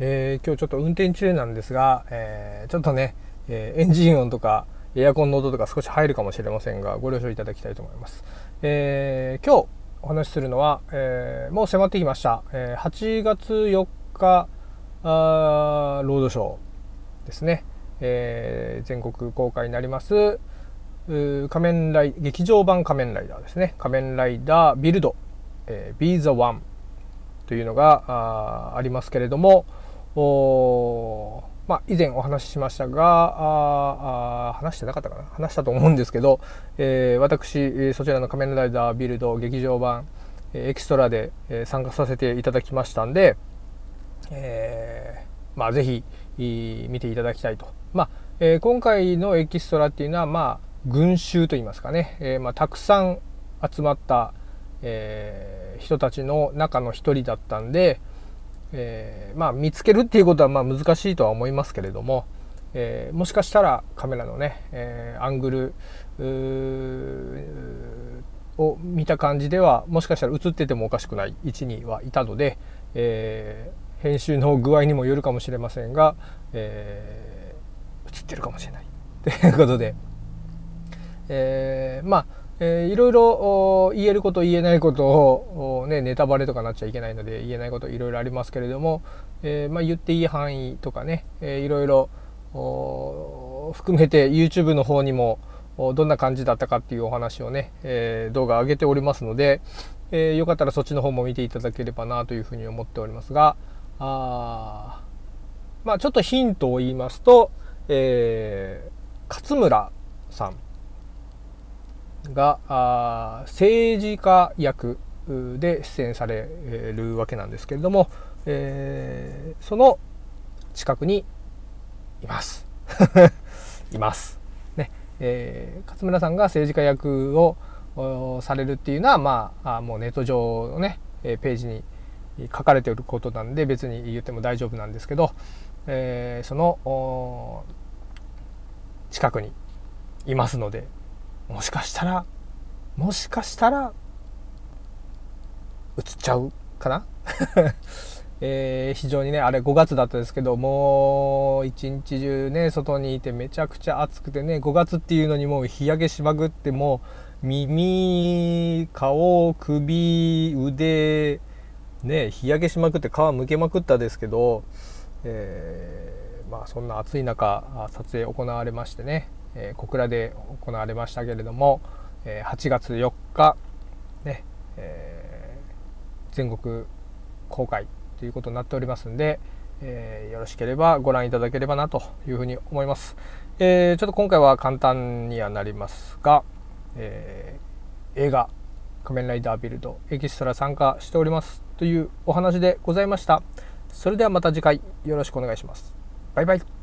えー、今日ちょっと運転中なんですが、えー、ちょっとね、えー、エンジン音とかエアコンの音とか少し入るかもしれませんがご了承いただきたいと思います、え今日お話しするのは、えもう迫ってきました、え8月4日あロードショーですね、え全国公開になります仮面ライ劇場版仮面ライダーですね。仮面ライダービルド、えー、Be the One というのがありますけれども、まあ、以前お話ししましたがああ話してなかったかな？話したと思うんですけど、えー、私そちらの仮面ライダービルド劇場版エキストラで参加させていただきましたんで、えー、まあ、ぜひ見ていただきたいと。まあえー、今回のエキストラっていうのは、まあ、群衆といいますかね、えー、まあ、たくさん集まった、えー、人たちの中の一人だったんで、えー、まあ、見つけるっていうことはまあ難しいとは思いますけれども、えー、もしかしたらカメラのね、えー、アングルを見た感じではもしかしたら映っててもおかしくない位置にはいたので、え、編集の具合にもよるかもしれませんが、え、映ってるかもしれない。ということで、え、まあえー、いろいろ言えること言えないことを、ね、ネタバレとかなっちゃいけないので言えないこといろいろありますけれども、えー、まあ、言っていい範囲とかね、えー、いろいろ含めて YouTube の方にもどんな感じだったかっていうお話をね、えー、動画上げておりますので、えー、よかったらそっちの方も見ていただければなというふうに思っておりますがあまあちょっとヒントを言いますと、えー、勝村さん。があ政治家役で出演されるわけなんですけれども、えー、その近くにいます。います。ねえー、勝村さんが政治家役をされるっていうのは、まあ、もうネット上のねページに書かれていることなんで別に言っても大丈夫なんですけど、えー、その近くにいますのでもしかしたらもしかしたら映っちゃうかな？えー、非常にねあれ5月だったですけどもう一日中ね外にいてめちゃくちゃ暑くてね5月っていうのにもう日焼けしまくってもう耳顔首腕ね日焼けしまくって皮むけまくったですけど、えー、まあそんな暑い中撮影行われましてね。えー、小倉で行われましたけれども、えー、8月4日、ねえー、全国公開ということになっておりますんで、えー、よろしければご覧いただければなというふうに思います。え、ちょっと今回は簡単にはなりますが、えー、映画仮面ライダービルドエキストラ参加しておりますというお話でございました。それではまた次回よろしくお願いします。バイバイ。